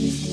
Mm-hmm.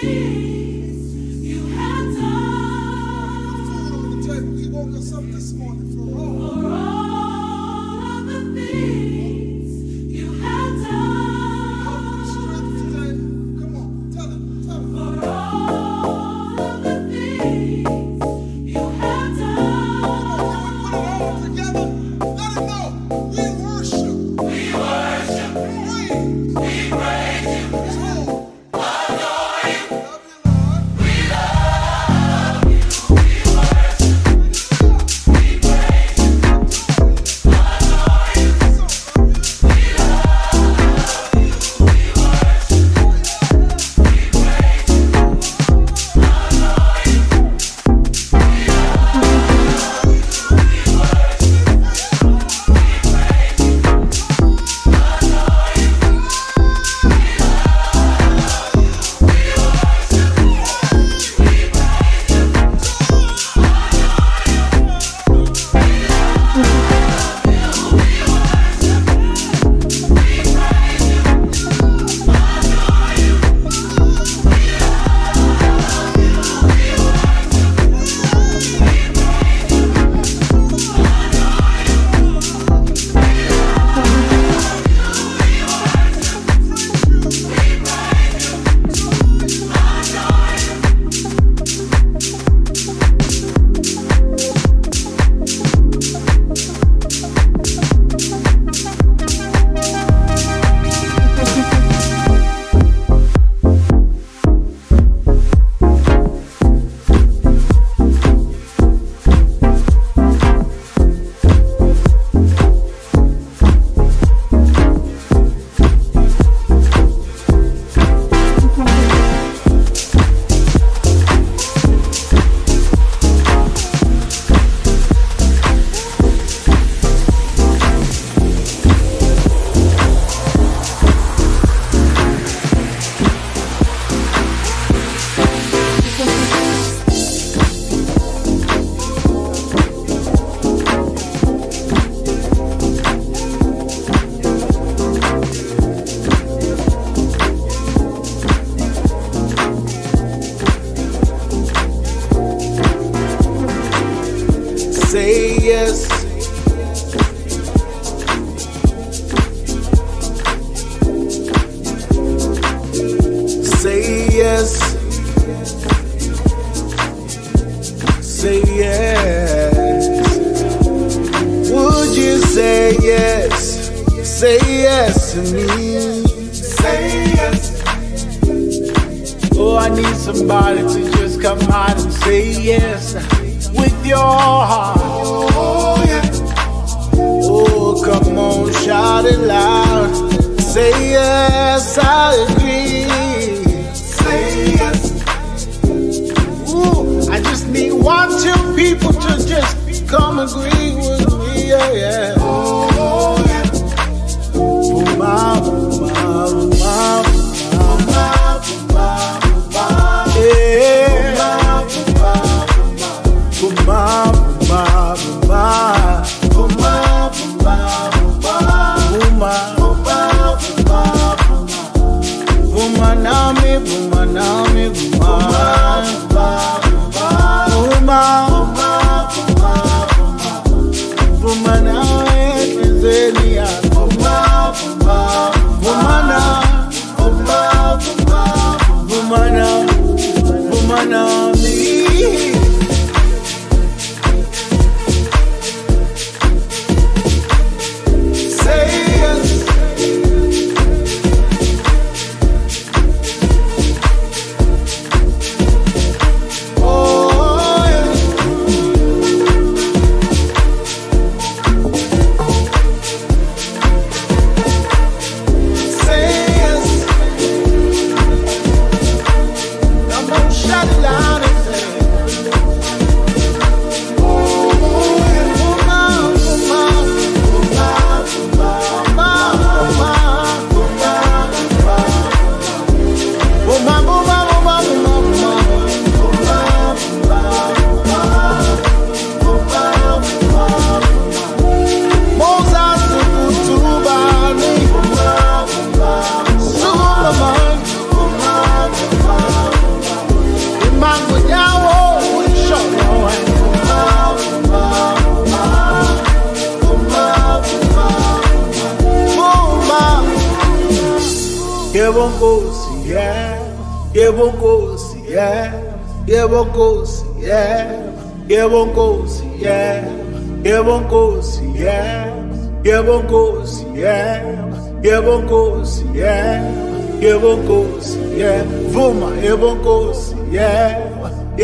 Deus.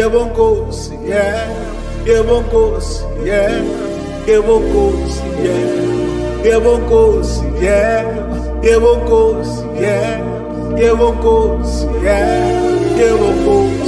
Yebonkosi, yeah. Yebonkosi, yeah. Yebonkosi, yeah. Yebonkosi, yeah. Yebonkosi, yeah. Yebonkosi, yeah. Yebonkosi.